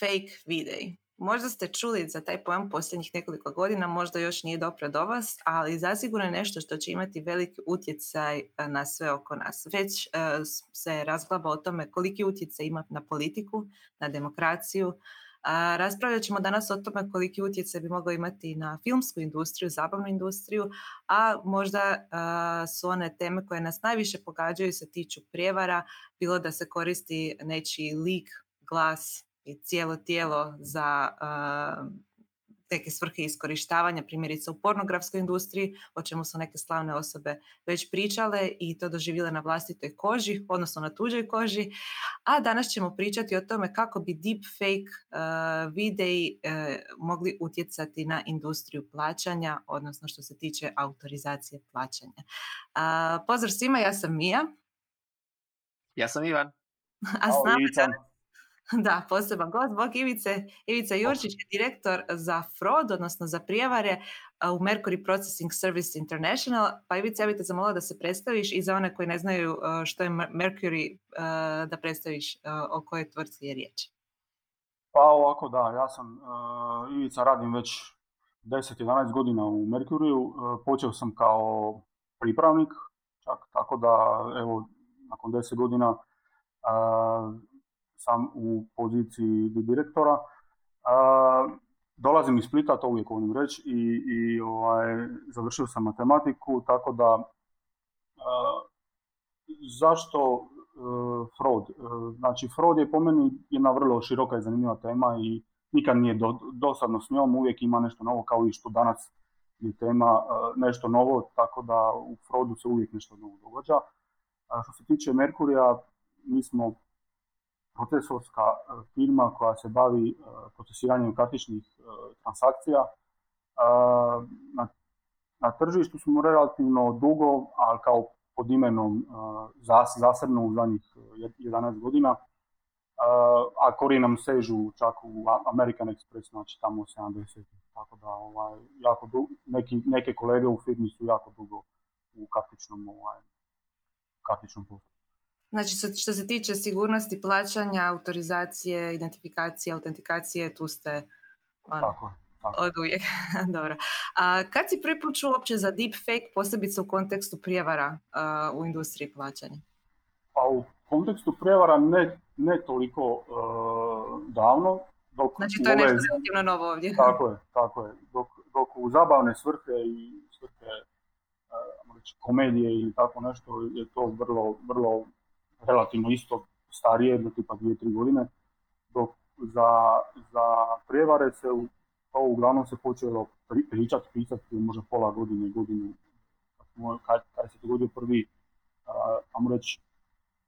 fake videi. Možda ste čuli za taj pojam posljednjih nekoliko godina, možda još nije dobro do vas, ali zasigurno je nešto što će imati veliki utjecaj e, na sve oko nas. Već e, se razglaba o tome koliki utjecaj ima na politiku, na demokraciju. raspravljat ćemo danas o tome koliki utjecaj bi mogao imati na filmsku industriju, zabavnu industriju, a možda su one teme koje nas najviše pogađaju se tiču prijevara, bilo da se koristi nečiji lik, glas, i cijelo tijelo za uh, neke svrhe iskorištavanja, primjerice u pornografskoj industriji, o čemu su neke slavne osobe već pričale i to doživjele na vlastitoj koži, odnosno na tuđoj koži. A danas ćemo pričati o tome kako bi deepfake uh, videi uh, mogli utjecati na industriju plaćanja, odnosno što se tiče autorizacije plaćanja. Uh, pozdrav svima, ja sam Mija. Ja sam Ivan. A s nama Da, poseban gost, Bog Ivice. Ivica Jurčić je direktor za fraud, odnosno za prijevare u Mercury Processing Service International. Pa Ivica, ja bih te zamolila da se predstaviš i za one koji ne znaju što je Mercury, da predstaviš o kojoj tvrtci je riječ. Pa ovako da, ja sam Ivica, radim već 10-11 godina u Mercuryu. Počeo sam kao pripravnik, čak tako da evo nakon 10 godina sam u poziciji direktora. dolazim iz Splita, to uvijek volim reći, i, i ovaj, završio sam matematiku, tako da zašto uh, fraud? znači, fraud je po meni jedna vrlo široka i zanimljiva tema i nikad nije dosadno s njom, uvijek ima nešto novo, kao i što danas je tema nešto novo, tako da u fraudu se uvijek nešto novo događa. A što se tiče Merkurija, mi smo procesorska e, firma koja se bavi e, procesiranjem kartičnih e, transakcija. Na, na tržištu smo relativno dugo, ali kao pod imenom zasebno u zadnjih 11 godina, a kori nam sežu čak u American Express, znači tamo 70. Tako da ovaj, jako neki, neke kolege u firmi su jako dugo u kartičnom, ovaj, kartičnom poslu. Znači, što se tiče sigurnosti plaćanja, autorizacije, identifikacije, autentikacije, tu ste on, tako, tako. od uvijek. Dobro. A kad si prvi put čuo uopće za deepfake, posebice u kontekstu prijevara u industriji plaćanja? Pa u kontekstu prijevara ne, ne toliko uh, davno. Dok znači to je nešto relativno novo ovdje. Tako je, tako je. Dok, dok u zabavne svrhe i svrhe uh, komedije ili tako nešto je to vrlo, vrlo relativno isto starije, jedno tipa dvije, tri godine, dok za, za prijevare se to uglavnom se počelo pričati, pisati možda pola godine, godinu, kad, kad se dogodio prvi, ajmo reći,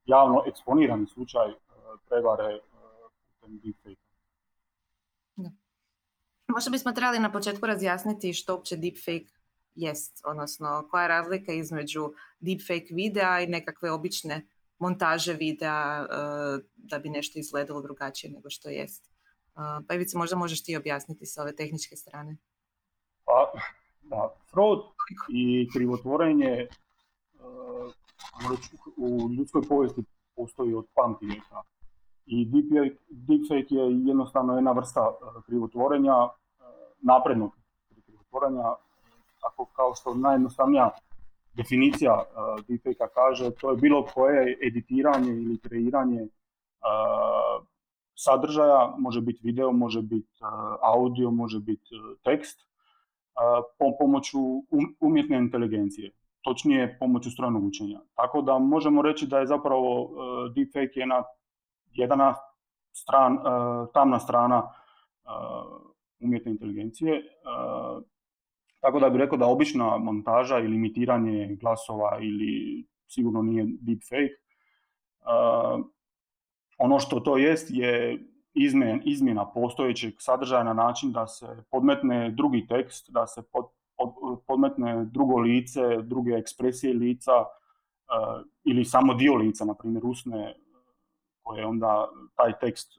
javno eksponirani slučaj prevare putem deepfake. Možda bismo trebali na početku razjasniti što uopće deepfake jest, odnosno koja je razlika između deepfake videa i nekakve obične montaže videa uh, da bi nešto izgledalo drugačije nego što jest. Uh, pa Ivice, možda možeš ti objasniti sa ove tehničke strane. Pa, da, fraud i krivotvorenje uh, u ljudskoj povijesti postoji od pamtivijeka. I deepfake je jednostavno jedna vrsta krivotvorenja, naprednog krivotvorenja, tako kao što najjednostavnija definicija uh, deepfake kaže, to je bilo koje editiranje ili kreiranje uh, sadržaja, može biti video, može biti uh, audio, može biti tekst, po pomoću um, umjetne inteligencije, točnije pomoću strojnog učenja. Tako da možemo reći da je zapravo deepfake jedna, jedna stran, tamna strana umjetne inteligencije tako da bih rekao da obična montaža ili imitiranje glasova ili sigurno nije deepfake. Uh, ono što to jest je izmjen, izmjena postojećeg sadržaja na način da se podmetne drugi tekst, da se pod, podmetne drugo lice, druge ekspresije lica ili samo dio lica, na primjer usne, koje onda taj tekst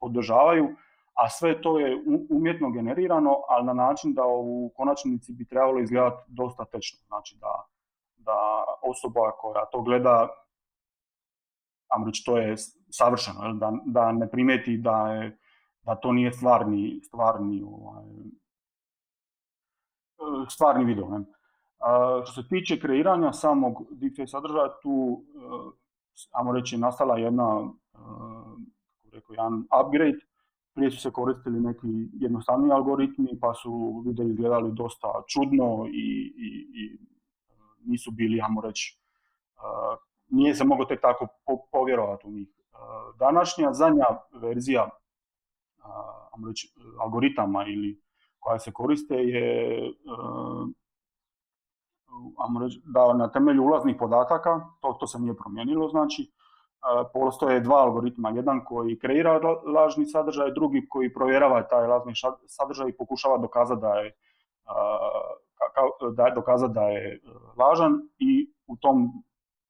podržavaju a sve to je umjetno generirano, ali na način da u konačnici bi trebalo izgledati dosta tečno. Znači da, da osoba koja to gleda ajmo reći, to je savršeno, da, da ne primeti da, je, da to nije stvarni, stvarni, ovaj, stvarni video. Ne? što se tiče kreiranja samog deepfake sadržaja, tu, ajmo reći, nastala jedna, rekao, jedan upgrade. Prije su se koristili neki jednostavniji algoritmi, pa su video izgledali dosta čudno i, i, i nisu bili, ajmo reći, nije se moglo tek tako povjerovati u njih. Današnja zadnja verzija ajmo reći, algoritama ili koja se koriste je reći, da na temelju ulaznih podataka, to, to se nije promijenilo, znači postoje dva algoritma, jedan koji kreira lažni sadržaj, drugi koji provjerava taj lažni sadržaj i pokušava dokazati da je da je dokazati da je lažan i u tom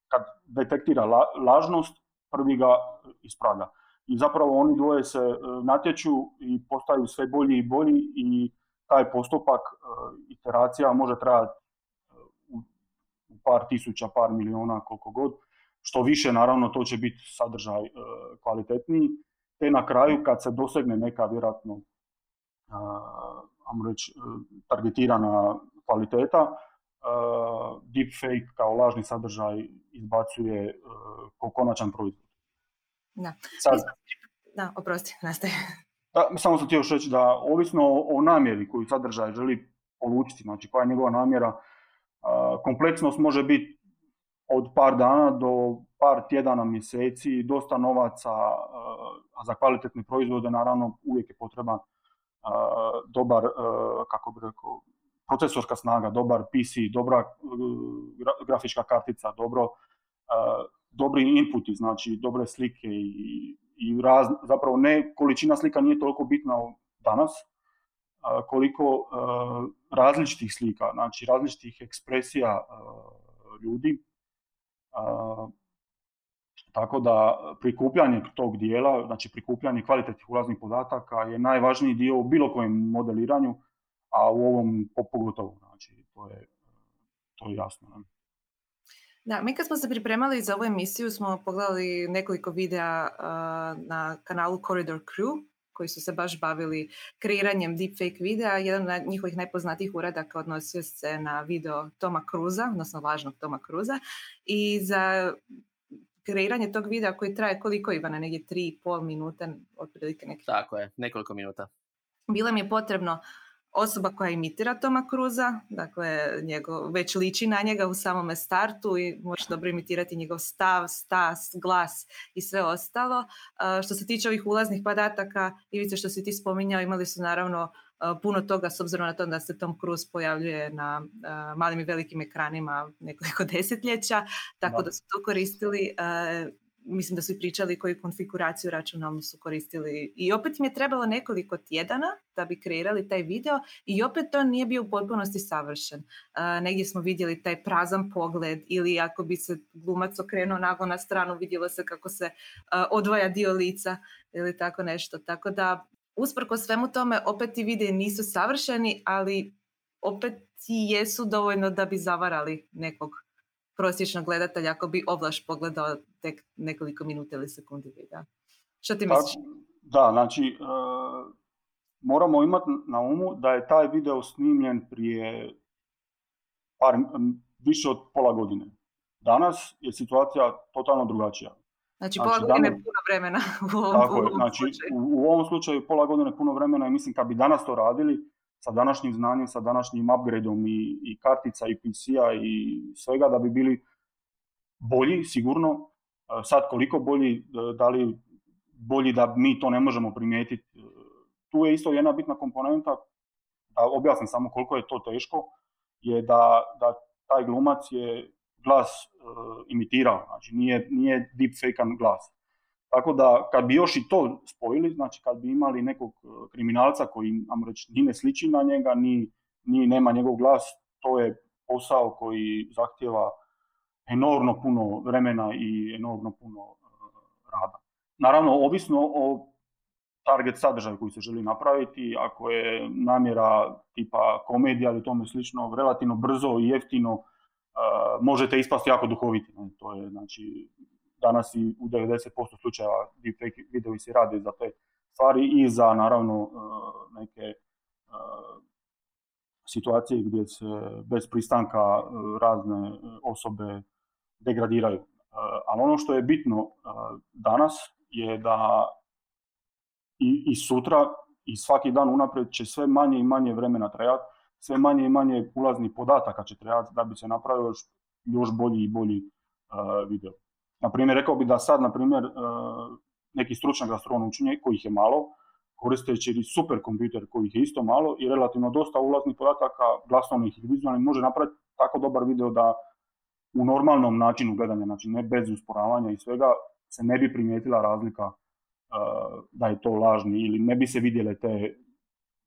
kad detektira lažnost prvi ga ispravlja. I zapravo oni dvoje se e, natječu i postaju sve bolji i bolji i taj postupak e, iteracija može trajati u par tisuća, par miliona, koliko god. Što više, naravno, to će biti sadržaj e, kvalitetniji. Te na kraju, kad se dosegne neka vjerojatno ajmo reći, targetirana kvaliteta, deepfake kao lažni sadržaj izbacuje kao konačan proizvod. Da. Sad, da, oprosti, nastaje. Da, samo sam htio još reći da ovisno o namjeri koju sadržaj želi polučiti, znači koja je njegova namjera, kompleksnost može biti od par dana do par tjedana, mjeseci, dosta novaca, a za kvalitetne proizvode naravno uvijek je potreban dobar, kako bi rekao, procesorska snaga, dobar PC, dobra grafička kartica, dobro, dobri inputi, znači dobre slike i, i zapravo ne, količina slika nije toliko bitna danas, koliko različitih slika, znači različitih ekspresija ljudi. Tako da prikupljanje tog dijela, znači prikupljanje kvalitetnih ulaznih podataka je najvažniji dio u bilo kojem modeliranju, a u ovom pogotovo, znači to je, to je jasno. Da, mi kad smo se pripremali za ovu emisiju smo pogledali nekoliko videa na kanalu Corridor Crew koji su se baš bavili kreiranjem deepfake videa. Jedan od njihovih najpoznatijih uradaka odnosio se na video Toma Cruza, odnosno važnog Toma Cruza. I za kreiranje tog videa koji traje koliko Ivana, negdje tri i pol minute, otprilike neki. Tako je, nekoliko minuta. Bilo mi je potrebno osoba koja imitira Toma Cruza, dakle njegov, već liči na njega u samome startu i može dobro imitirati njegov stav, stas, glas i sve ostalo. što se tiče ovih ulaznih podataka, Ivice što si ti spominjao, imali su naravno puno toga s obzirom na to da se Tom Cruise pojavljuje na malim i velikim ekranima nekoliko desetljeća, tako da, da su to koristili mislim da su i pričali koju konfiguraciju računalnu su koristili i opet im je trebalo nekoliko tjedana da bi kreirali taj video i opet to nije bio u potpunosti savršen. Uh, negdje smo vidjeli taj prazan pogled ili ako bi se glumac okrenuo nago na stranu vidjelo se kako se odvaja dio lica ili tako nešto. Tako da usprko svemu tome opet ti videi nisu savršeni, ali opet i jesu dovoljno da bi zavarali nekog prosječnog gledatelja ako bi ovlaš pogledao tek nekoliko minuta ili sekundi videa. Što ti misliš? Da, znači e, moramo imati na umu da je taj video snimljen prije par, više od pola godine. Danas je situacija totalno drugačija. Znači, znači pola godine je puno vremena u ovom, tako je, znači, U, u ovom slučaju pola godine puno vremena i mislim kad bi danas to radili, sa današnjim znanjem, sa današnjim upgradeom i, i kartica i PC-a i svega da bi bili bolji, sigurno. Sad koliko bolji, e, da li bolji da mi to ne možemo primijetiti. E, tu je isto jedna bitna komponenta, da objasnim samo koliko je to teško, je da, da taj glumac je glas imitirao, znači nije, nije deepfake glas. Tako da kad bi još i to spojili, znači kad bi imali nekog kriminalca koji, nam reći, ni ne sliči na njega, ni, ni nema njegov glas, to je posao koji zahtjeva enormno puno vremena i enormno puno e, rada. Naravno, ovisno o target sadržaju koji se želi napraviti, ako je namjera tipa komedija ili tome slično, relativno brzo i jeftino, e, možete ispasti jako duhoviti. To je, znači, danas i u 90% slučajeva deepfake videovi se rade za te stvari i za naravno neke situacije gdje se bez pristanka razne osobe degradiraju. Ali ono što je bitno danas je da i, i sutra i svaki dan unaprijed će sve manje i manje vremena trajati, sve manje i manje ulaznih podataka će trebati da bi se napravio još, bolji i bolji uh, video. Na primjer, rekao bi da sad, na primjer, neki stručnjak gastronom učenje, kojih je malo, koristeći super kompjuter kojih je isto malo i relativno dosta ulaznih podataka, glasovnih i vizualnih, može napraviti tako dobar video da u normalnom načinu gledanja, znači ne bez usporavanja i svega, se ne bi primijetila razlika da je to lažni ili ne bi se vidjele te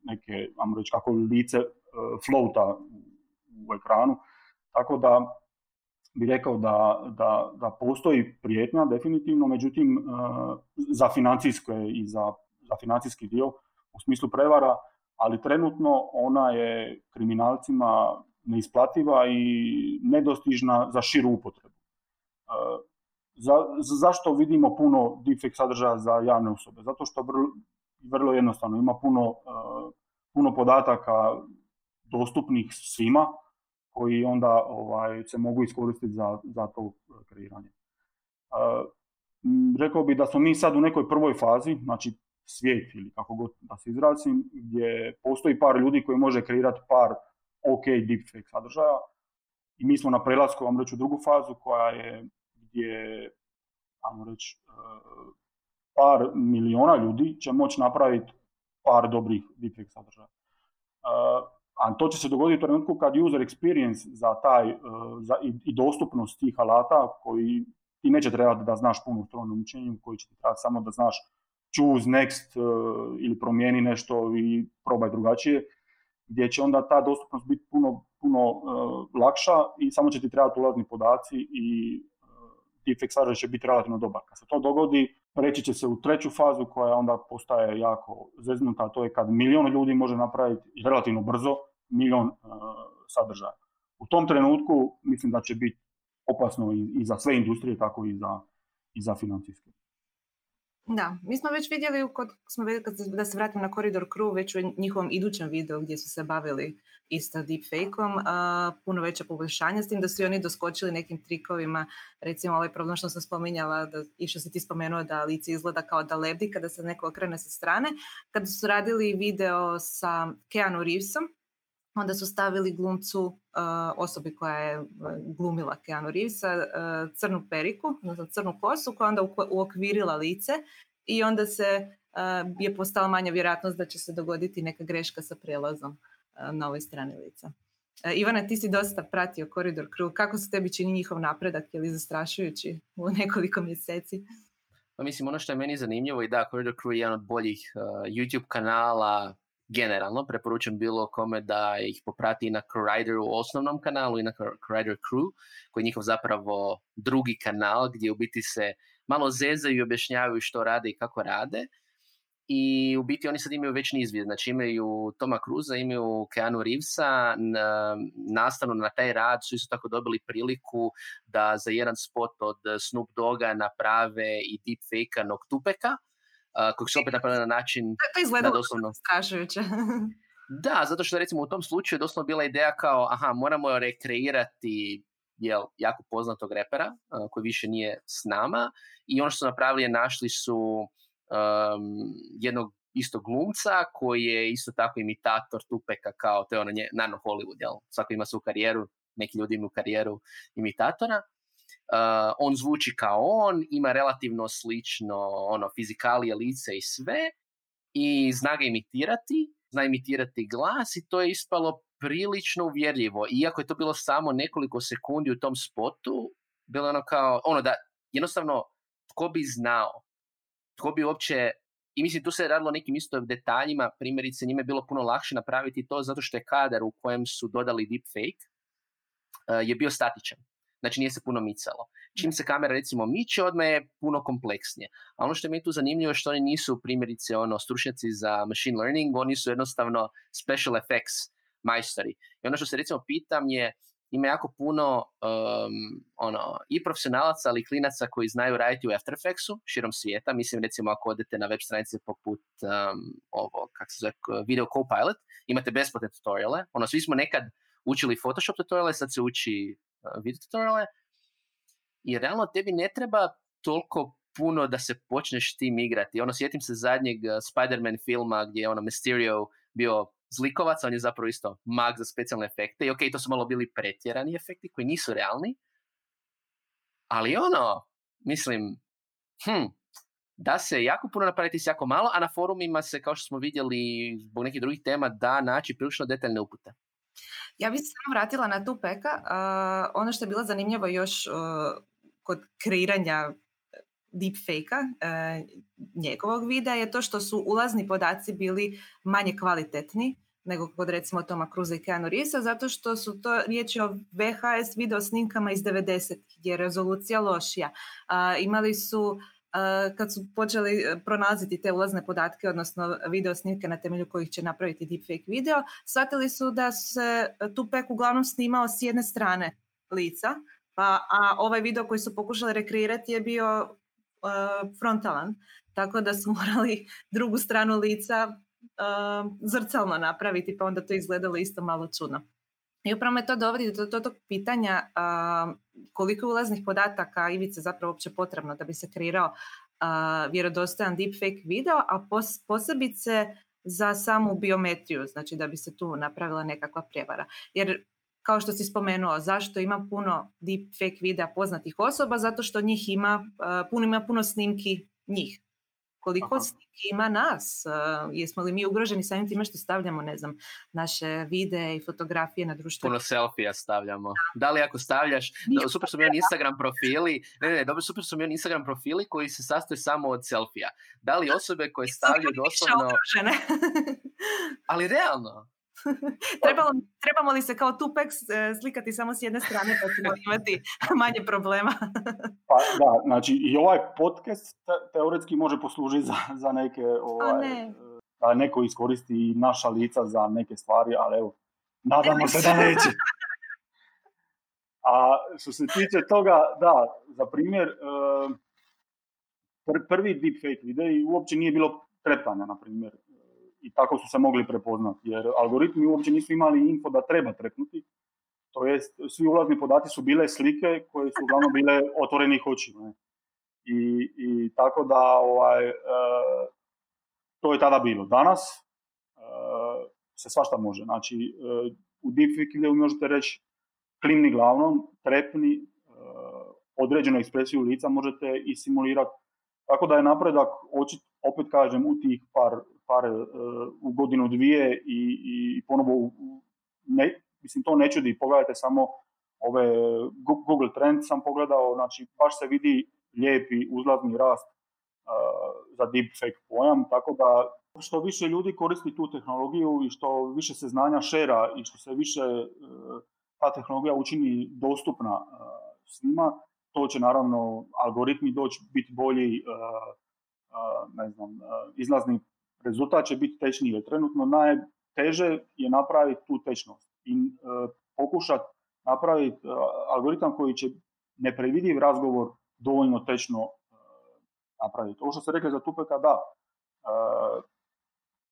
neke, ajmo reći kako lice flota u ekranu. Tako da bi rekao da, da, da postoji prijetnja definitivno, međutim za financijske i za, za financijski dio u smislu prevara, ali trenutno ona je kriminalcima neisplativa i nedostižna za širu upotrebu. Za, zašto vidimo puno deepfake sadržaja za javne osobe? Zato što vrlo, vrlo jednostavno ima puno, uh, puno podataka dostupnih svima koji onda ovaj, se mogu iskoristiti za, za to kreiranje. Uh, rekao bih da smo mi sad u nekoj prvoj fazi, znači svijet ili kako god da se izrazim, gdje postoji par ljudi koji može kreirati par ok deepfake sadržaja i mi smo na prelasku, vam reći, u drugu fazu koja je gdje, ajmo reći, e, par miliona ljudi će moći napraviti par dobrih deepfake sadržaja. E, a to će se dogoditi u trenutku kad user experience za taj e, za, i dostupnost tih alata koji ti neće trebati da znaš puno u strojnom učenju, koji će ti trebati samo da znaš choose next ili promijeni nešto i probaj drugačije, gdje će onda ta dostupnost biti puno, puno lakša i samo će ti trebati ulazni podaci i deepfake sadržaj će biti relativno dobar. Kad se to dogodi, preći će se u treću fazu koja onda postaje jako zeznuta, to je kad milion ljudi može napraviti relativno brzo milion uh, sadržaja. U tom trenutku mislim da će biti opasno i, i za sve industrije, tako i za, i za financijske. Da, mi smo već vidjeli, kod, smo vidjeli da se vratimo na Corridor Crew, već u njihovom idućem videu gdje su se bavili isto deepfake-om, puno veće poboljšanja, s tim da su i oni doskočili nekim trikovima, recimo ovaj problem što sam spominjala da, i što si ti spomenuo da lice izgleda kao da lebdi kada se neko okrene sa strane. Kada su radili video sa Keanu Reevesom, onda su stavili glumcu uh, osobi koja je glumila Keanu Reevesa crnu periku, odnosno crnu kosu koja onda uokvirila lice i onda se uh, je postala manja vjerojatnost da će se dogoditi neka greška sa prelazom na ovoj strani lica. Ivana, ti si dosta pratio Corridor Crew. Kako se tebi čini njihov napredak? Je li zastrašujući u nekoliko mjeseci? Pa mislim, ono što je meni zanimljivo i da, Corridor Crew je jedan od boljih YouTube kanala generalno. Preporučujem bilo kome da ih poprati na Corrideru osnovnom kanalu i na Corrider Crew, koji je njihov zapravo drugi kanal gdje u biti se malo zezaju i objašnjavaju što rade i kako rade i u biti oni sad imaju već niz znači imaju Toma Cruza, imaju Keanu Reevesa, nastavno na taj rad su isto tako dobili priliku da za jedan spot od Snoop Doga naprave i deepfake-a Noctupeka, kojeg su opet napravili na način... To izgleda doslovno strašujuće. da, zato što recimo u tom slučaju doslovno bila ideja kao, aha, moramo rekreirati jel, jako poznatog repera uh, koji više nije s nama i ono što su napravili je našli su um, jednog istog glumca koji je isto tako imitator Tupeka kao, to je ono, naravno Hollywood, jel? Svako ima svoju karijeru, neki ljudi imaju karijeru imitatora. Uh, on zvuči kao on, ima relativno slično ono, fizikalije, lice i sve i zna ga imitirati, zna imitirati glas i to je ispalo prilično uvjerljivo. Iako je to bilo samo nekoliko sekundi u tom spotu, bilo ono kao, ono da jednostavno tko bi znao tko bi uopće i mislim tu se radilo nekim isto detaljima, primjerice njime je bilo puno lakše napraviti to zato što je kadar u kojem su dodali deepfake uh, je bio statičan. Znači nije se puno micalo. Čim se kamera recimo miče, odmah je puno kompleksnije. A ono što je mi tu zanimljivo je što oni nisu primjerice ono stručnjaci za machine learning, oni su jednostavno special effects majstori. I ono što se recimo pitam je ima jako puno um, ono, i profesionalaca, ali i klinaca koji znaju raditi u After Effectsu širom svijeta. Mislim, recimo, ako odete na web stranice poput um, ovo, kako se zove, Video Copilot, imate besplatne tutoriale. Ono, svi smo nekad učili Photoshop tutoriale, sad se uči uh, video tutoriale. I realno tebi ne treba toliko puno da se počneš tim igrati. Ono, sjetim se zadnjeg uh, Spider-Man filma gdje je ono Mysterio bio zlikovac, on je zapravo isto mag za specijalne efekte i ok, to su malo bili pretjerani efekti koji nisu realni, ali ono, mislim, hm, da se jako puno napraviti s jako malo, a na forumima se, kao što smo vidjeli, zbog nekih drugih tema, da naći prilično detaljne upute. Ja bih se samo vratila na tu peka. Uh, ono što je bilo zanimljivo još uh, kod kreiranja deepfake-a e, njegovog videa je to što su ulazni podaci bili manje kvalitetni nego kod recimo Toma Cruza i Keanu Reevesa, zato što su to riječi o VHS video snimkama iz 90 gdje je rezolucija lošija. imali su kad su počeli e, pronalaziti te ulazne podatke, odnosno video snimke na temelju kojih će napraviti deepfake video, shvatili su da se Tupac uglavnom snimao s jedne strane lica, pa, a ovaj video koji su pokušali rekreirati je bio uh, frontalan, tako da su morali drugu stranu lica uh, zrcalno napraviti, pa onda to izgledalo isto malo čudno. I upravo me to dovodi do, do tog pitanja uh, koliko ulaznih podataka Ivice zapravo uopće potrebno da bi se kreirao uh, vjerodostojan deepfake video, a pos, posebice za samu biometriju, znači da bi se tu napravila nekakva prijevara. Jer kao što si spomenuo, zašto ima puno deepfake videa poznatih osoba? Zato što njih ima, uh, puno ima puno snimki njih. Koliko ima nas? Uh, jesmo li mi ugroženi samim time što stavljamo, ne znam, naše videe i fotografije na društvu? Puno selfija stavljamo. Da, li ako stavljaš, da, super su mi oni Instagram profili, ne, ne, dobro, super su mi oni Instagram profili koji se sastoje samo od selfija. Da li osobe koje stavljaju doslovno... ali realno, trebalo, trebamo li se kao Tupac e, slikati samo s jedne strane pa ćemo imati manje problema? pa da, znači i ovaj podcast teoretski može poslužiti za, za neke, ovaj, ne. E, da neko iskoristi naša lica za neke stvari, ali evo, nadamo se da neće. A što se tiče toga, da, za primjer, e, prvi deepfake videi uopće nije bilo trepanja, na primjer i tako su se mogli prepoznati. Jer algoritmi uopće nisu imali info da treba trepnuti. To jest, svi ulazni podaci su bile slike koje su uglavnom bile otvorenih očiju. Ne? I, I tako da ovaj, e, to je tada bilo. Danas e, se svašta može. Znači, e, u deepfake možete reći klimni glavnom, trepni, e, određenu ekspresiju lica možete i simulirati. Tako da je napredak, očit, opet kažem, u tih par par e, u godinu dvije i, i ponovo, ne, mislim to ne čudi, pogledajte samo ove Google Trend sam pogledao, znači baš se vidi lijepi uzlazni rast uh, za deepfake pojam, tako da što više ljudi koristi tu tehnologiju i što više se znanja šera i što se više uh, ta tehnologija učini dostupna uh, svima, to će naravno algoritmi doći biti bolji, ne znam, izlazni rezultat će biti tečniji. Jer trenutno najteže je napraviti tu tečnost i e, pokušati napraviti e, algoritam koji će neprevidiv razgovor dovoljno tečno e, napraviti. Ovo što ste rekli za Tupeka, da,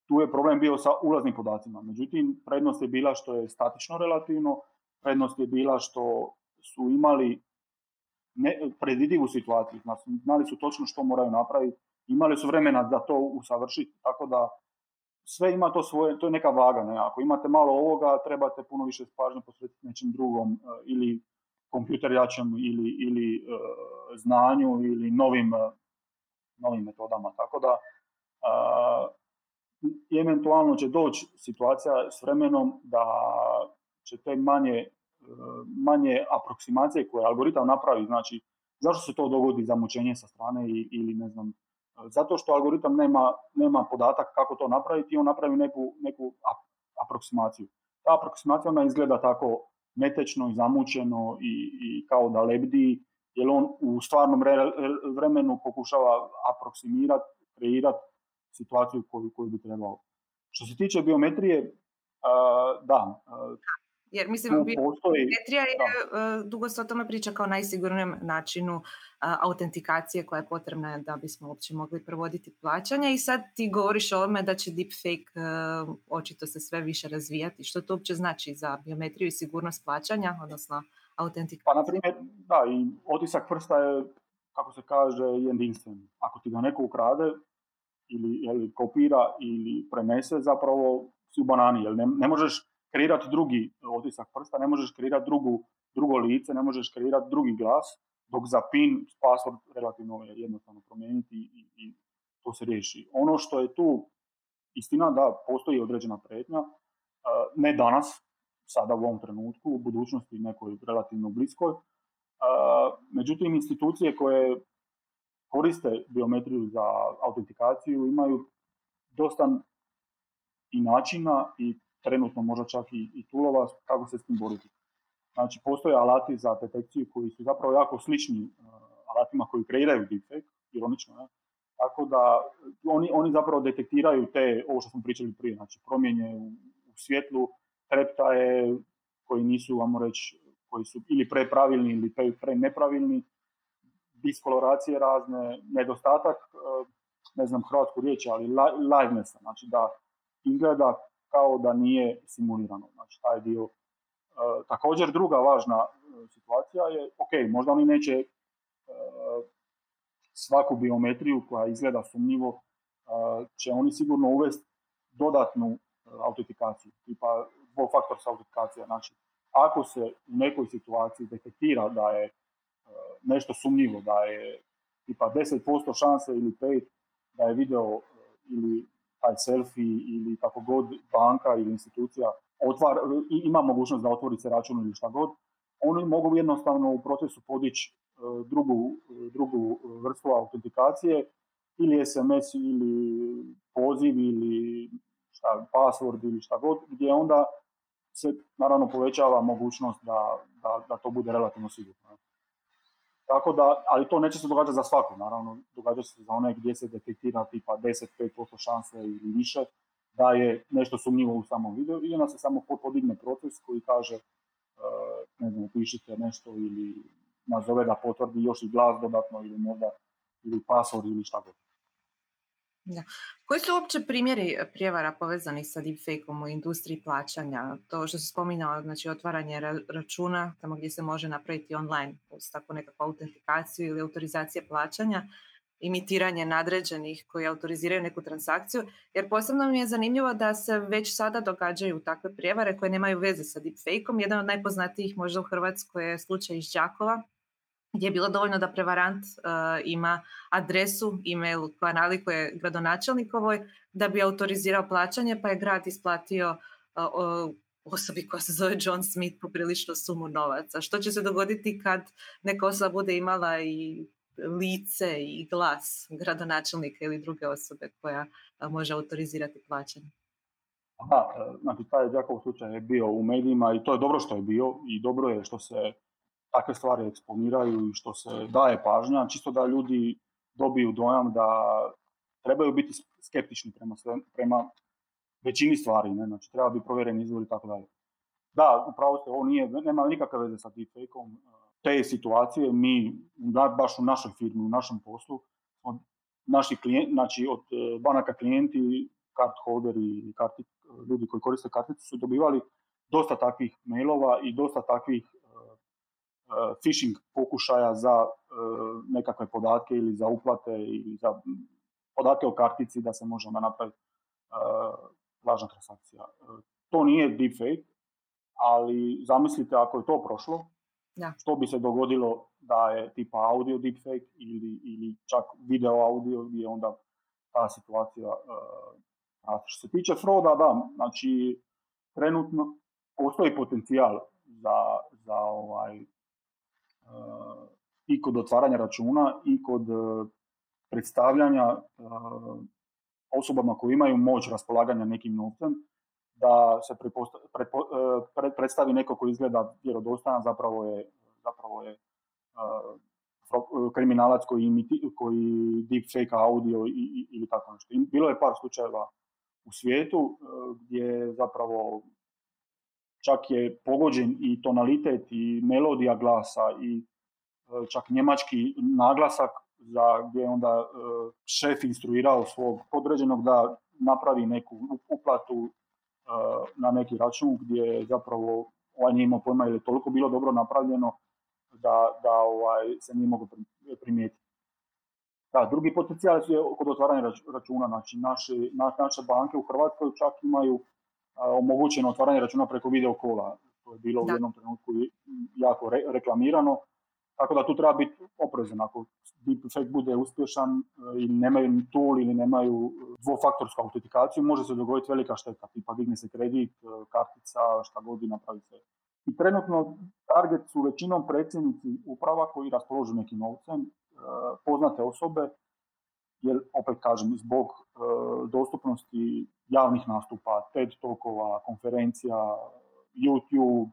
tu je problem bio sa ulaznim podacima. Međutim, prednost je bila što je statično relativno, prednost je bila što su imali predvidivu situaciju, znali su točno što moraju napraviti imali su vremena da to usavršiti, tako da sve ima to svoje, to je neka vaga. Ne? Ako imate malo ovoga, trebate puno više pažnje posvetiti nečem drugom e, ili kompjuter jačem ili, ili e, znanju ili novim, e, novim metodama. Tako da uh, eventualno će doći situacija s vremenom da će te manje, manje aproksimacije koje algoritam napravi, znači zašto se to dogodi zamućenje sa strane ili ne znam zato što algoritam nema, nema podatak kako to napraviti i on napravi neku, neku aproksimaciju. Ta aproksimacija ona izgleda tako netečno i zamućeno i, i kao da lebdi, jer on u stvarnom vremenu pokušava aproksimirati, kreirati situaciju koju, koju bi trebao. Što se tiče biometrije, da, Jer mislim, biometrija je, uh, dugo se o tome priča kao najsigurnijem načinu autentikacije koja je potrebna da bismo uopće mogli provoditi plaćanja i sad ti govoriš o ovome da će deepfake uh, očito se sve više razvijati. Što to uopće znači za biometriju i sigurnost plaćanja, odnosno autentikaciju? Pa, na primjer, da, i otisak prsta je, kako se kaže, jedinstven. Ako ti ga neko ukrade, ili, ili kopira ili prenese, zapravo si u banani, jer ne, ne možeš kreirati drugi otisak prsta, ne možeš kreirati drugu, drugo lice, ne možeš kreirati drugi glas, dok za PIN password relativno je jednostavno promijeniti i, i to se riješi. Ono što je tu istina da postoji određena pretnja, ne danas, sada u ovom trenutku, u budućnosti nekoj relativno bliskoj, međutim institucije koje koriste biometriju za autentikaciju imaju dosta i načina i trenutno možda čak i, i tulova kako se s tim boriti. Znači, postoje alati za detekciju koji su zapravo jako slični uh, alatima koji kreiraju deepfake, ironično, ne? Tako da oni, oni zapravo detektiraju te, ovo što smo pričali prije, znači promjene u, u svjetlu, treptaje koji nisu, vamo reći, koji su ili prepravilni ili pre, pre nepravilni, diskoloracije razne, nedostatak, uh, ne znam hrvatsku riječ, ali livenessa, znači da izgleda kao da nije simulirano. Znači taj dio E, također druga važna e, situacija je, ok, možda oni neće e, svaku biometriju koja izgleda sumnjivo, će oni sigurno uvesti dodatnu autentikaciju, tipa dvofaktorska autentikacija. Znači, ako se u nekoj situaciji detektira da je nešto sumnjivo, da je tipa 10% šanse ili 5 da je video ili taj selfie ili kako god banka ili institucija otvar, ima mogućnost da otvori se račun ili šta god, oni mogu jednostavno u procesu podići e, drugu, drugu vrstu autentikacije ili SMS ili poziv ili šta, password ili šta god, gdje onda se naravno povećava mogućnost da, da, da to bude relativno sigurno. Tako da, ali to neće se događati za svaku, naravno, događa se za one gdje se detektira tipa 10-5% šanse ili više, da je nešto sumnjivo u samom videu i onda se samo podigne proces koji kaže, e, ne znam, pišite nešto ili nazove da potvrdi još i glas dodatno ili možda ili password ili šta god. Da. Koji su uopće primjeri prijevara povezani sa deepfake-om u industriji plaćanja? To što se spominjao, znači otvaranje računa, tamo gdje se može napraviti online, tako nekakvu autentikaciju ili autorizacije plaćanja imitiranje nadređenih koji autoriziraju neku transakciju, jer posebno mi je zanimljivo da se već sada događaju takve prijevare koje nemaju veze sa deepfake-om. Jedan od najpoznatijih možda u Hrvatskoj je slučaj iz Đakova, gdje je bilo dovoljno da prevarant uh, ima adresu, e-mail koja nalikuje gradonačelnikovoj da bi autorizirao plaćanje, pa je grad isplatio uh, osobi koja se zove John Smith poprilično sumu novaca. Što će se dogoditi kad neka osoba bude imala i lice i glas gradonačelnika ili druge osobe koja može autorizirati plaćanje. E, znači taj Đakov slučaj je bio u medijima i to je dobro što je bio i dobro je što se takve stvari eksponiraju i što se daje pažnja, čisto da ljudi dobiju dojam da trebaju biti skeptični prema, sve, prema većini stvari, ne? znači treba biti provjeren izvor i tako dalje. Da, upravo ste, ovo nije, nema nikakve veze sa deepfake-om, te situacije mi, baš u našoj firmi, u našem poslu, od naših klijenti, znači od e, banaka klijenti, card holderi i karti, ljudi koji koriste kartice su dobivali dosta takvih mailova i dosta takvih phishing pokušaja za uh, nekakve podatke ili za uplate ili za podatke o kartici da se može napraviti uh, lažna transakcija. To nije deepfake, ali zamislite ako je to prošlo, da. Što bi se dogodilo da je tipa audio deepfake ili, ili čak video audio gdje onda ta situacija uh, Što se tiče froda, da, znači trenutno postoji potencijal za, za ovaj, i kod otvaranja računa i kod uh, predstavljanja uh, osobama koji imaju moć raspolaganja nekim novcem, da se e, predstavi neko koji izgleda vjerodostojan, zapravo je, zapravo je kriminalac koji, imiti, koji deepfake audio i, ili tako nešto. Bilo je par slučajeva u svijetu gdje zapravo čak je pogođen i tonalitet i melodija glasa i čak njemački naglasak za gdje je onda šef instruirao svog podređenog da napravi neku uplatu na neki račun gdje zapravo ovaj nije imao pojma ili je toliko bilo dobro napravljeno da, da ovaj, se nije moglo primijetiti. Da, drugi potencijal je kod otvaranja računa. Znači, naše, naše banke u Hrvatskoj čak imaju omogućeno otvaranje računa preko video kola. To je bilo u jednom trenutku jako reklamirano. Tako da tu treba biti oprezan. Ako deepfake bude uspješan e, i nemaju tool ili nemaju dvofaktorsku autentikaciju, može se dogoditi velika šteta. Tipa digne se kredit, e, kartica, šta god i napravi se. I trenutno target su većinom predsjednici uprava koji raspoložu nekim novcem, e, poznate osobe, jer opet kažem, zbog dostupnosti javnih nastupa, TED tokova, konferencija, YouTube,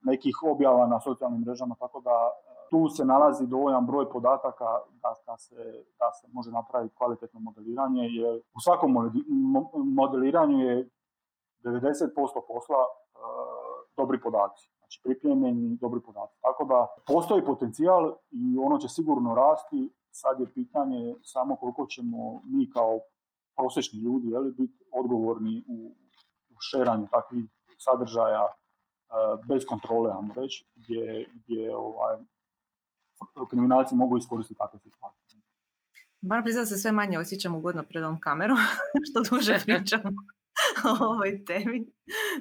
nekih objava na socijalnim mrežama, tako da tu se nalazi dovoljan broj podataka da, da, se, da se može napraviti kvalitetno modeliranje, jer u svakom modeliranju je 90% posla dobri podaci, znači pripremljeni dobri podaci. Tako da postoji potencijal i ono će sigurno rasti, sad je pitanje samo koliko ćemo mi kao prosječni ljudi jeli, biti odgovorni u, u šeranju takvih sadržaja bez kontrole, ajmo reći, gdje, gdje ovaj, kriminalci mogu iskoristiti takve situacije. Moram priznati se sve manje osjećam ugodno pred ovom kamerom, što duže pričam o ovoj temi.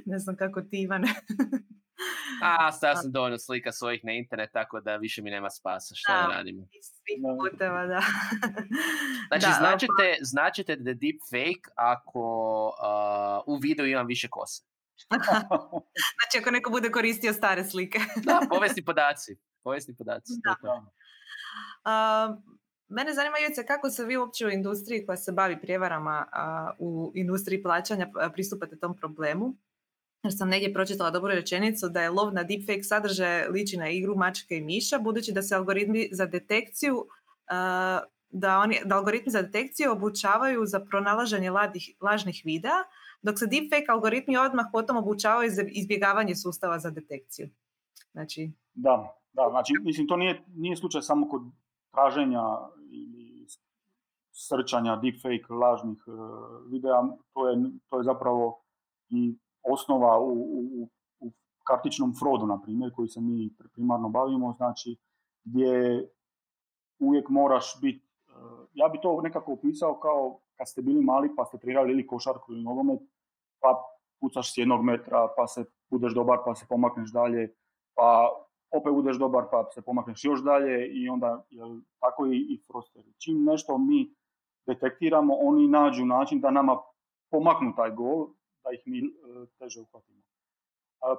Ne znam kako ti, Ivane. A, stavio sam dovoljno slika svojih na internet, tako da više mi nema spasa što da, radim. Svih puteva, da. znači, da, značite, značite da je deepfake ako uh, u videu imam više kose. znači, ako neko bude koristio stare slike. da, povijesni podaci. Povijesni podaci. Da. Uh, mene zanima, Juce, kako se vi uopće u industriji koja se bavi prijevarama u industriji plaćanja pristupate tom problemu? Jer sam negdje pročitala dobru rečenicu da je lov na deepfake sadržaje liči na igru mačke i miša, budući da se algoritmi za detekciju da, oni, da algoritmi za detekciju obučavaju za pronalaženje lažnih videa, dok se deepfake algoritmi odmah potom obučavaju za izbjegavanje sustava za detekciju. Znači... Da, da, znači, mislim, to nije, nije slučaj samo kod traženja ili srčanja deepfake lažnih uh, videa, to je, to je zapravo i osnova u, u, u kartičnom frodu, na primjer, koji se mi primarno bavimo, znači gdje uvijek moraš biti, uh, ja bi to nekako opisao kao kad ste bili mali pa ste trenirali ili košarku ili nogomet, pa pucaš s jednog metra, pa se budeš dobar, pa se pomakneš dalje, pa opet budeš dobar, pa se pomakneš još dalje i onda jel, tako i, i frosteri. Čim nešto mi detektiramo, oni nađu način da nama pomaknu taj gol, da ih mi e, teže uhvatimo.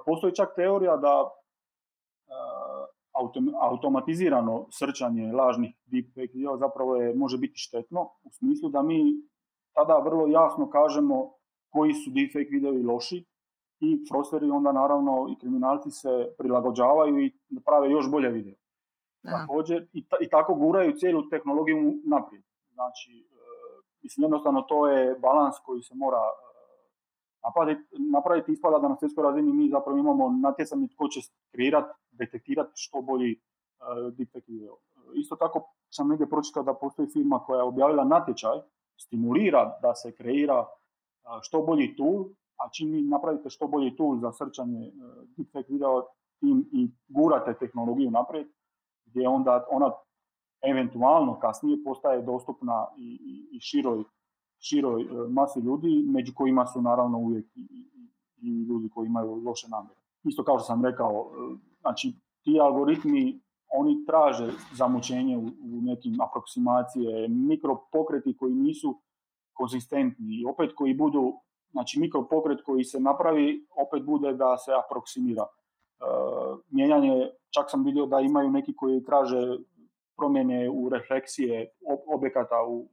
Postoji čak teorija da e, automatizirano srčanje lažnih deepfake video zapravo je, može biti štetno u smislu da mi tada vrlo jasno kažemo koji su deepfake videovi loši i frosteri onda naravno i kriminalci se prilagođavaju i prave još bolje video. Također i, i tako guraju cijelu tehnologiju naprijed. Znači, e, mislim jednostavno to je balans koji se mora e, napraviti, ispada da na svjetskoj razini mi zapravo imamo natjecanje tko će kreirati, detektirati što bolji e, deepfake video. Isto tako sam negdje pročitao da postoji firma koja je objavila natječaj, stimulira da se kreira što bolji tool, a čim vi napravite što bolji tool za srčanje e, deepfake video, tim i gurate tehnologiju naprijed, gdje onda ona eventualno kasnije postaje dostupna i, i, široj, široj e, masi ljudi, među kojima su naravno uvijek i, i ljudi koji imaju loše namjere. Isto kao što sam rekao, e, znači ti algoritmi oni traže zamućenje u, nekim aproksimacije, mikropokreti koji nisu konzistentni i opet koji budu, znači mikropokret koji se napravi, opet bude da se aproksimira. E, mijenjanje, čak sam vidio da imaju neki koji traže promjene u refleksije objekata u,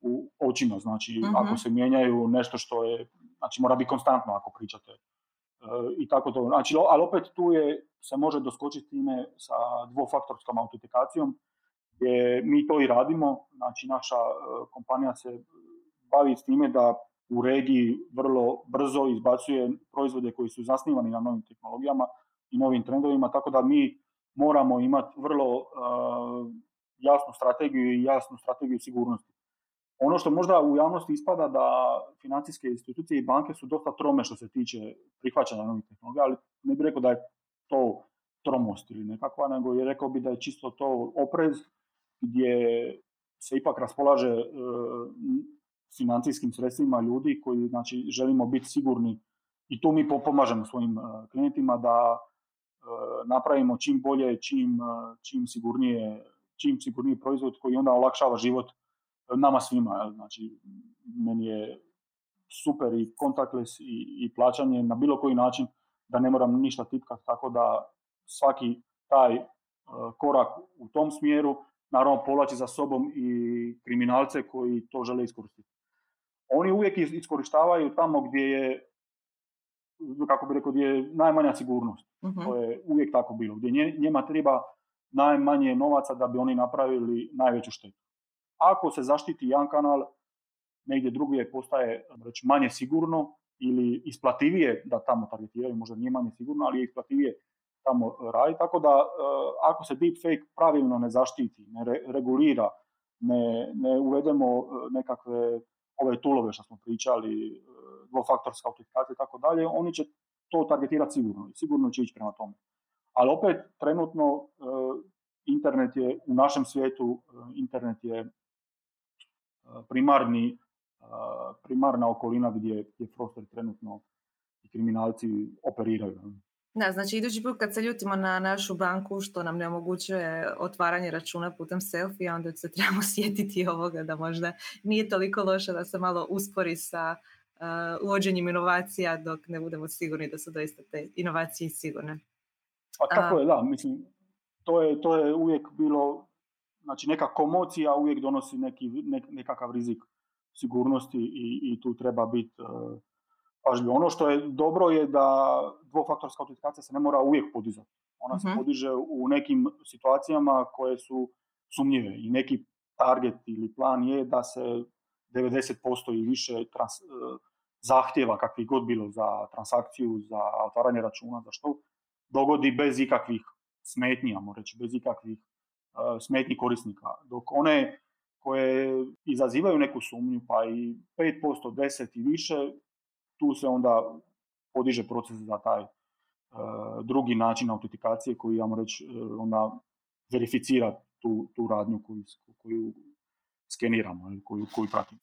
u očima, znači mhm. ako se mijenjaju nešto što je, znači mora biti konstantno ako pričate. E, I tako to, znači, ali opet tu je, se može doskočiti time sa dvofaktorskom autentikacijom, gdje mi to i radimo, znači naša e, kompanija se bavi s time da u regiji vrlo brzo izbacuje proizvode koji su zasnivani na novim tehnologijama i novim trendovima, tako da mi moramo imati vrlo jasnu strategiju i jasnu strategiju sigurnosti. Ono što možda u javnosti ispada da financijske institucije i banke su dosta trome što se tiče prihvaćanja novih tehnologija, ali ne bih rekao da je to tromost ili nekakva, nego je rekao bi da je čisto to oprez gdje se ipak raspolaže e, financijskim sredstvima ljudi koji znači, želimo biti sigurni i tu mi pomažemo svojim e, klijentima da e, napravimo čim bolje, čim, čim sigurnije čim sigurniji proizvod koji onda olakšava život nama svima. Znači, meni je super i contactless i, i plaćanje na bilo koji način da ne moram ništa tipkati, tako da svaki taj uh, korak u tom smjeru naravno povlači za sobom i kriminalce koji to žele iskoristiti. Oni uvijek iskorištavaju tamo gdje je kako bi rekao, gdje je najmanja sigurnost. uh To je uvijek tako bilo. Gdje njema treba najmanje novaca da bi oni napravili najveću štetu. Ako se zaštiti jedan kanal, negdje drugdje postaje reći, manje sigurno ili isplativije da tamo targetiraju, možda nije manje sigurno, ali je isplativije tamo radi. Tako da e, ako se deepfake pravilno ne zaštiti, ne regulira, ne, ne uvedemo e, nekakve ove tulove što smo pričali, e, dvofaktorska autentikacija i tako dalje, oni će to targetirati sigurno i sigurno će ići prema tome. Ali opet, trenutno, internet je u našem svijetu, internet je primarni, primarna okolina gdje, je Froster trenutno i kriminalci operiraju. Da, znači idući put kad se ljutimo na našu banku što nam ne omogućuje otvaranje računa putem selfie, onda se trebamo sjetiti ovoga da možda nije toliko loše da se malo uspori sa uh, uvođenjem inovacija dok ne budemo sigurni da su doista te inovacije sigurne. Pa tako je, da, mislim, to je, to je uvijek bilo znači neka komocija uvijek donosi neki, nekakav rizik sigurnosti i, i tu treba biti uh, pažljiv. Ono što je dobro je da dvofaktorska autentikacija se ne mora uvijek podizati. Ona se mhm. podiže u nekim situacijama koje su sumnjive i neki target ili plan je da se 90% i više trans, e, zahtjeva kakvih god bilo za transakciju, za otvaranje računa, za što dogodi bez ikakvih smetnji, reći, bez ikakvih smetnji korisnika. Dok one koje izazivaju neku sumnju, pa i 5%, 10 i više, tu se onda podiže proces za taj drugi način autentikacije koji, ja reći, e, onda verificira tu, tu radnju koju, koju skeniramo koju, koju pratimo.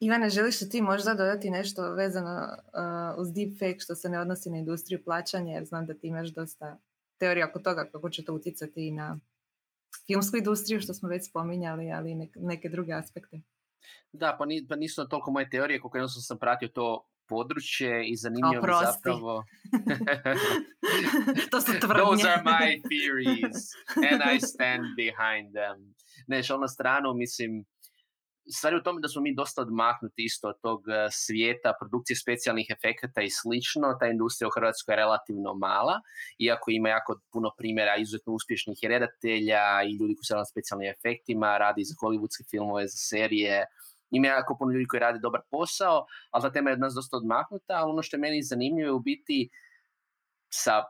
Ivane, želiš li ti možda dodati nešto vezano uh, uz deepfake što se ne odnosi na industriju plaćanja, jer znam da ti imaš dosta teorija oko toga kako će to utjecati i na filmsku industriju, što smo već spominjali, ali i neke druge aspekte. Da, pa, ni, pa nisu toliko moje teorije, koliko jednostavno sam pratio to područje i zanimljivo mi zapravo... to su tvrdnje. Those are my theories and I stand behind them. Ne, na stranu, mislim, stvar je u tome da smo mi dosta odmaknuti isto od tog e, svijeta produkcije specijalnih efekata i slično. Ta industrija u Hrvatskoj je relativno mala, iako ima jako puno primjera izuzetno uspješnih redatelja i ljudi koji se rade specijalnim efektima, radi za hollywoodske filmove, za serije, ima jako puno ljudi koji rade dobar posao, ali ta tema je od nas dosta odmaknuta, ali ono što je meni zanimljivo je u biti sa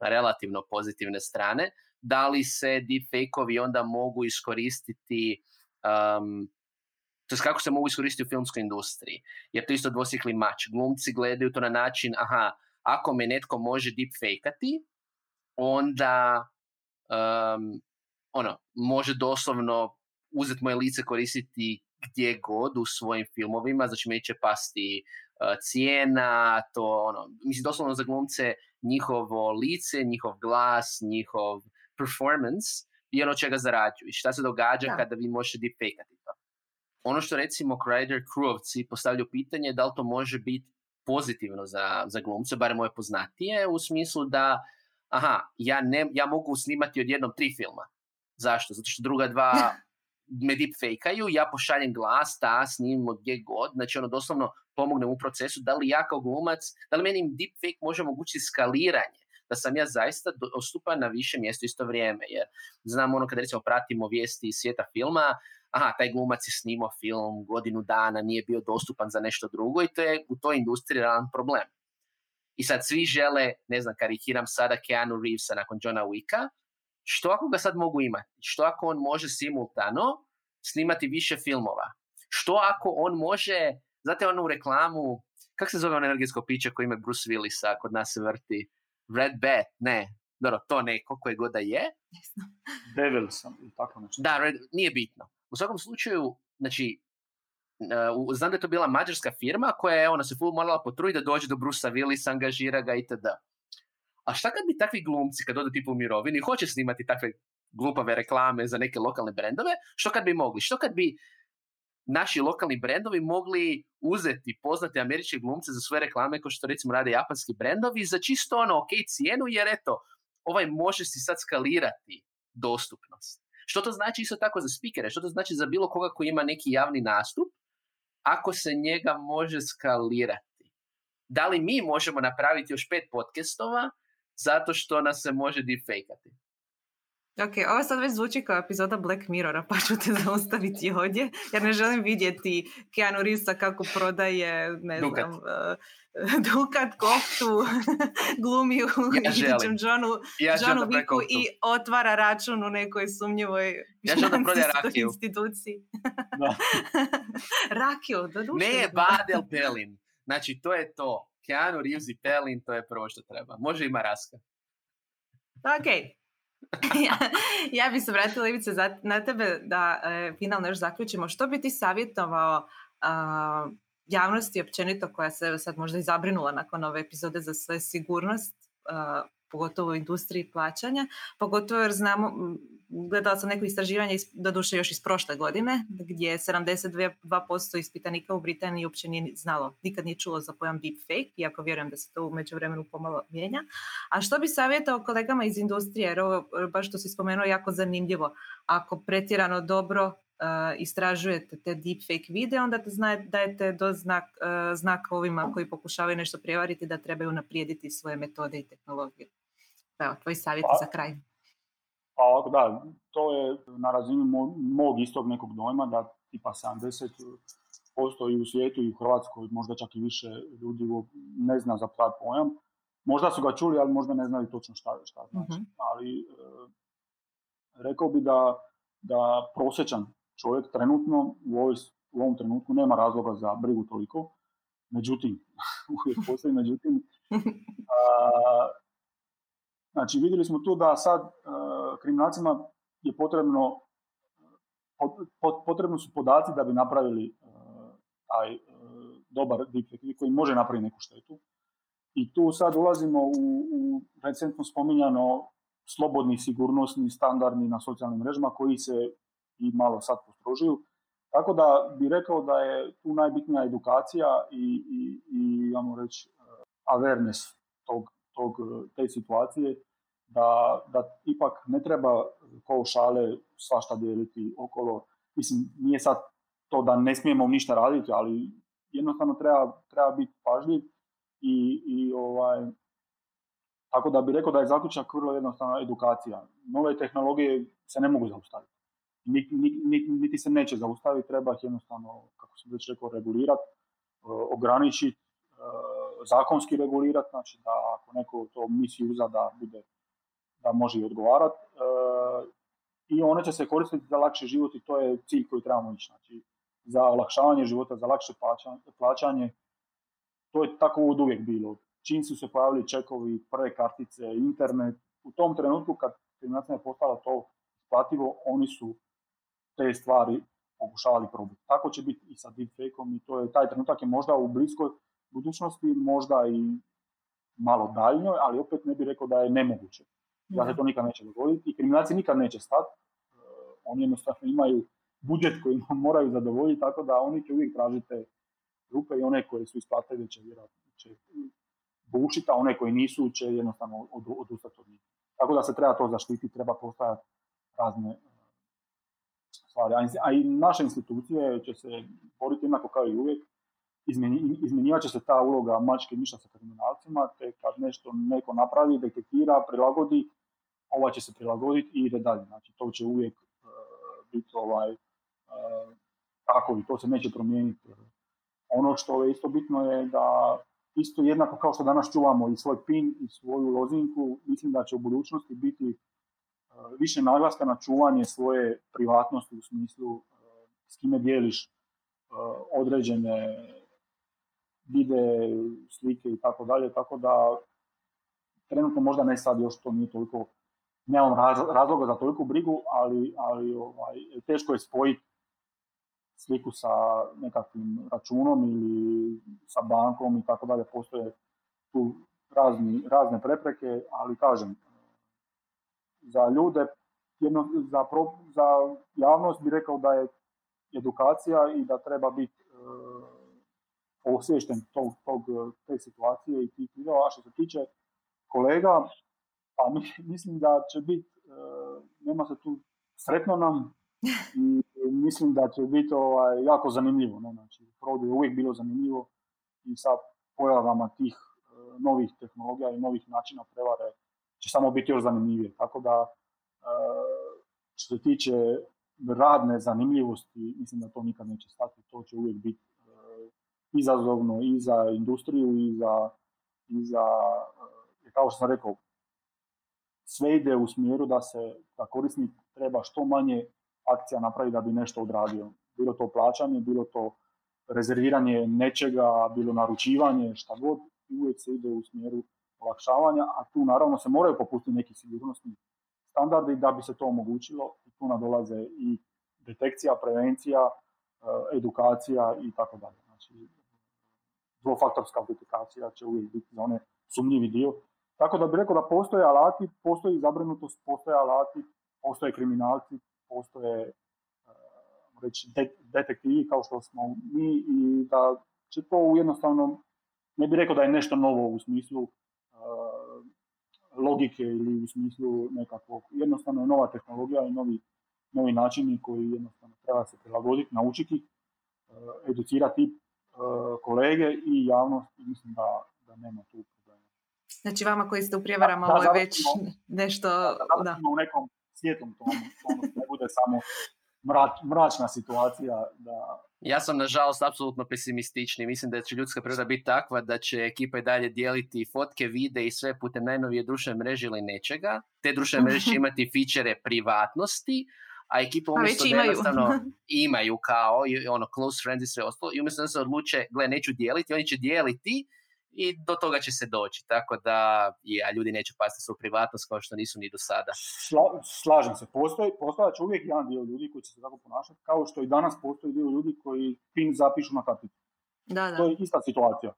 relativno pozitivne strane, da li se deepfake-ovi onda mogu iskoristiti to kako se mogu iskoristiti u filmskoj industriji. Jer to isto dvosikli mač. Glumci gledaju to na način, aha, ako me netko može deepfakeati, onda um, ono, može doslovno uzeti moje lice koristiti gdje god u svojim filmovima, znači mi će pasti uh, cijena, to ono, mislim doslovno za glumce njihovo lice, njihov glas, njihov performance i ono čega zarađuju. I šta se događa kada vi možete deepfakeati to ono što recimo Crider Crewovci postavljaju pitanje da li to može biti pozitivno za, za glumce, bar moje poznatije, u smislu da aha, ja, ne, ja mogu snimati odjednom tri filma. Zašto? Zato što druga dva me deepfakeaju, ja pošaljem glas, ta snimim od gdje god, znači ono doslovno pomognem u procesu, da li ja kao glumac, da li meni deepfake može omogućiti skaliranje, da sam ja zaista dostupan na više mjesto isto vrijeme, jer znam ono kad recimo pratimo vijesti iz svijeta filma, aha, taj glumac je snimao film godinu dana, nije bio dostupan za nešto drugo i to je u toj industriji realan problem. I sad svi žele, ne znam, karikiram sada Keanu Reevesa nakon Johna Wicka, što ako ga sad mogu imati? Što ako on može simultano snimati više filmova? Što ako on može, znate onu reklamu, kako se zove ono energetsko piće koje ima Bruce Willisa, kod nas se vrti, Red Bat, ne, dobro, to neko koje god da je. Devil sam, tako nešto. Da, red, nije bitno. U svakom slučaju, znači, uh, znam da je to bila mađarska firma koja je ona se full morala potruditi da dođe do Brusa Willisa, angažira ga itd. A šta kad bi takvi glumci, kad odu tipu u mirovini, hoće snimati takve glupave reklame za neke lokalne brendove, što kad bi mogli? Što kad bi naši lokalni brendovi mogli uzeti poznate američke glumce za svoje reklame kao što recimo rade japanski brendovi za čisto ono ok cijenu jer eto ovaj može si sad skalirati dostupnost. Što to znači isto tako za spikere? Što to znači za bilo koga koji ima neki javni nastup ako se njega može skalirati? Da li mi možemo napraviti još pet podcastova zato što nas se može defakeati? Ok, ovo sad već zvuči kao epizoda Black Mirrora, pa ću te zaustaviti ovdje, jer ne želim vidjeti Keanu Reevesa kako prodaje, ne Dukat. znam, uh, Dukat, koftu, glumi u Ja Johnu, Ja Johnu prekoptu. i otvara račun u nekoj sumnjivoj Ja želim da instituciji. Da. Rakiju, da duše. Ne Badel Pelin. Znači, to je to. Keanu Reeves i Pelin, to je prvo što treba. Može i Maraska. Ok. ja, ja bi se vratila Ivice na tebe da e, finalno još zaključimo. Što bi ti savjetovao a, javnosti općenito koja se sad možda i zabrinula nakon ove epizode za sve sigurnost, a, pogotovo u industriji plaćanja, pogotovo jer znamo, gledala sam neko istraživanje, iz- doduše još iz prošle godine, gdje 72% ispitanika u Britaniji uopće nije znalo, nikad nije čulo za pojam deepfake, iako vjerujem da se to u međuvremenu pomalo mijenja. A što bi savjetao kolegama iz industrije, jer ovo baš što si spomenuo jako zanimljivo, ako pretjerano dobro e, istražujete te deepfake videe, onda te zna, dajete do znak, e, znak ovima koji pokušavaju nešto prijevariti da trebaju naprijediti svoje metode i tehnologije. Evo, tvoji savjeti Pa- za kraj. Pa ovako, da, to je na razini mo- mog istog nekog dojma da tipa 70% i u svijetu i u Hrvatskoj, možda čak i više ljudi ne zna za taj pojam. Možda su ga čuli, ali možda ne znaju točno šta, šta znači. Mhm. Ali e, rekao bi da, da prosječan čovjek trenutno u, ovoj, u ovom trenutku nema razloga za brigu toliko. Međutim, uvijek postoji međutim, a, Znači, vidjeli smo tu da sad e, kriminalcima je potrebno, pot- pot- potrebno su podaci da bi napravili e, taj e, dobar deepfake koji može napraviti neku štetu. I tu sad ulazimo u, u recentno spominjano slobodni sigurnosni standardni na socijalnim mrežama koji se i malo sad postrožuju. Tako da bi rekao da je tu najbitnija edukacija i, i, i ajmo reći, e, awareness tog, tog, te situacije, da, da ipak ne treba ko šale svašta dijeliti okolo. Mislim, nije sad to da ne smijemo ništa raditi, ali jednostavno treba, treba biti pažljiv i, i ovaj, tako da bi rekao da je zaključak vrlo jednostavna edukacija. Nove tehnologije se ne mogu zaustaviti. Niti, niti, niti se neće zaustaviti, treba ih jednostavno, kako sam već rekao, regulirati, ograničiti, zakonski regulirati, znači da ako neko to misli uza da bude da može i odgovarati. I one će se koristiti za lakši život i to je cilj koji trebamo ići. Znači, za olakšavanje života, za lakše plaćanje. To je tako od uvijek bilo. Čim su se pojavili čekovi, prve kartice, internet, u tom trenutku kad kriminacija je postala to isplativo, oni su te stvari pokušavali probiti. Tako će biti i sa deepfakeom i to je, taj trenutak je možda u bliskoj budućnosti, možda i malo daljnjoj, ali opet ne bih rekao da je nemoguće. Da se to nikad neće dogoditi i kriminalci nikad neće stati. E, oni jednostavno imaju budžet koji moraju zadovoljiti, tako da oni će uvijek tražiti te rupe i one koje su isplatili će vjerojatno će bušiti, a one koji nisu će jednostavno od, odustati od njih. Tako da se treba to zaštititi, treba postojati razne e, stvari. A i naše institucije će se boriti jednako kao i uvijek. Izmjenjivat će se ta uloga mačke miša sa kriminalcima, te kad nešto neko napravi, detektira, prilagodi, ova će se prilagoditi i ide dalje. Znači, to će uvijek e, biti ovaj, e, takovi, to se neće promijeniti. Ono što je isto bitno je da isto jednako kao što danas čuvamo i svoj pin i svoju lozinku, mislim da će u budućnosti biti više naglaska na čuvanje svoje privatnosti u smislu s kime dijeliš određene vide, slike i tako dalje, tako da trenutno možda ne sad još to nije toliko, nemam razloga za toliku brigu, ali, ali ovaj, teško je spojiti sliku sa nekakvim računom ili sa bankom i tako dalje, postoje tu razni, razne prepreke, ali kažem, za ljude, jedno, za, za javnost bi rekao da je edukacija i da treba biti e, osviješten tog, tog, te situacije i tih videova. A što se tiče kolega, pa mislim da će biti, e, nema se tu sretno nam i mislim da će biti ovaj, jako zanimljivo. No? Znači, je uvijek bilo zanimljivo i sa pojavama tih e, novih tehnologija i novih načina prevare će samo biti još zanimljivije. Tako da, e, što se tiče radne zanimljivosti, mislim da to nikad neće stati. To će uvijek biti izazovno i za industriju i za, i za kao što sam rekao, sve ide u smjeru da se da korisnik treba što manje akcija napraviti da bi nešto odradio. Bilo to plaćanje, bilo to rezerviranje nečega, bilo naručivanje, šta god, uvijek se ide u smjeru olakšavanja, a tu naravno se moraju popustiti neki sigurnosni standardi da bi se to omogućilo i tu nadolaze i detekcija, prevencija, eh, edukacija i tako dalje. Znači, dvofaktorska autentikacija će uvijek biti za one sumnjivi dio. Tako da bih rekao da postoje alati, postoji zabrinutost, postoje alati, postoje kriminalci, postoje eh, reći, detektivi kao što smo mi i da će to jednostavno, ne bih rekao da je nešto novo u smislu eh, logike ili u smislu nekakvog, jednostavno je nova tehnologija i novi, novi načini koji jednostavno treba se prilagoditi, naučiti, uh, educirati kolege i javnost i mislim da, da nema tu Znači vama koji ste u prijevarama, ovo je već nešto... Da, da, u nekom svijetom tomu, ne bude samo mračna situacija. Da... Ja sam nažalost apsolutno pesimistični. Mislim da će ljudska priroda biti takva da će ekipa i dalje dijeliti fotke, vide i sve putem najnovije društvene mreže ili nečega. Te društvene mreže će imati fičere privatnosti, a ekipa umjesto da jednostavno imaju kao ono close friends i sve ostalo i umjesto da se odluče, gle neću dijeliti, oni će dijeliti i do toga će se doći. Tako da, a ljudi neće pasti su privatnost kao što nisu ni do sada. slažem se, postoji, će uvijek jedan dio ljudi koji će se tako ponašati, kao što i danas postoji dio ljudi koji PIN zapišu na karticu. Da, da. To je ista situacija.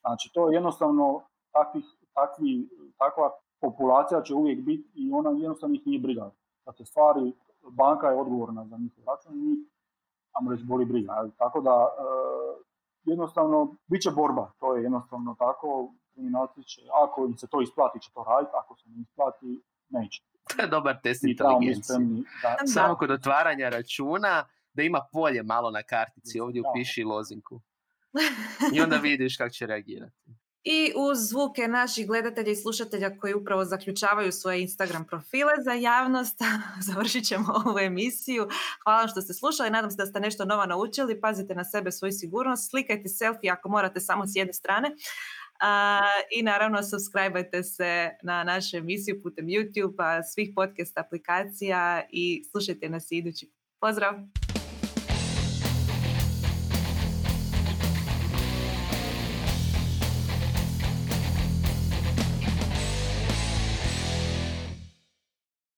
Znači, to je jednostavno takvih, takvi, takva populacija će uvijek biti i ona jednostavno ih nije briga. Dakle, stvari, banka je odgovorna za njihov račun i ajmo reći, boli briga. Tako da, e, jednostavno, bit će borba, to je jednostavno tako, kriminalci će, ako im se to isplati će to raditi, ako se ne isplati, neće. To je dobar test inteligencije. Samo kod otvaranja računa, da ima polje malo na kartici, ovdje upiši lozinku. I onda vidiš kako će reagirati i uz zvuke naših gledatelja i slušatelja koji upravo zaključavaju svoje Instagram profile za javnost. Završit ćemo ovu emisiju. Hvala što ste slušali. Nadam se da ste nešto novo naučili. Pazite na sebe, svoju sigurnost. Slikajte selfie ako morate samo s jedne strane. I naravno subscribeajte se na našu emisiju putem YouTube, svih podcast aplikacija i slušajte nas idući. Pozdrav!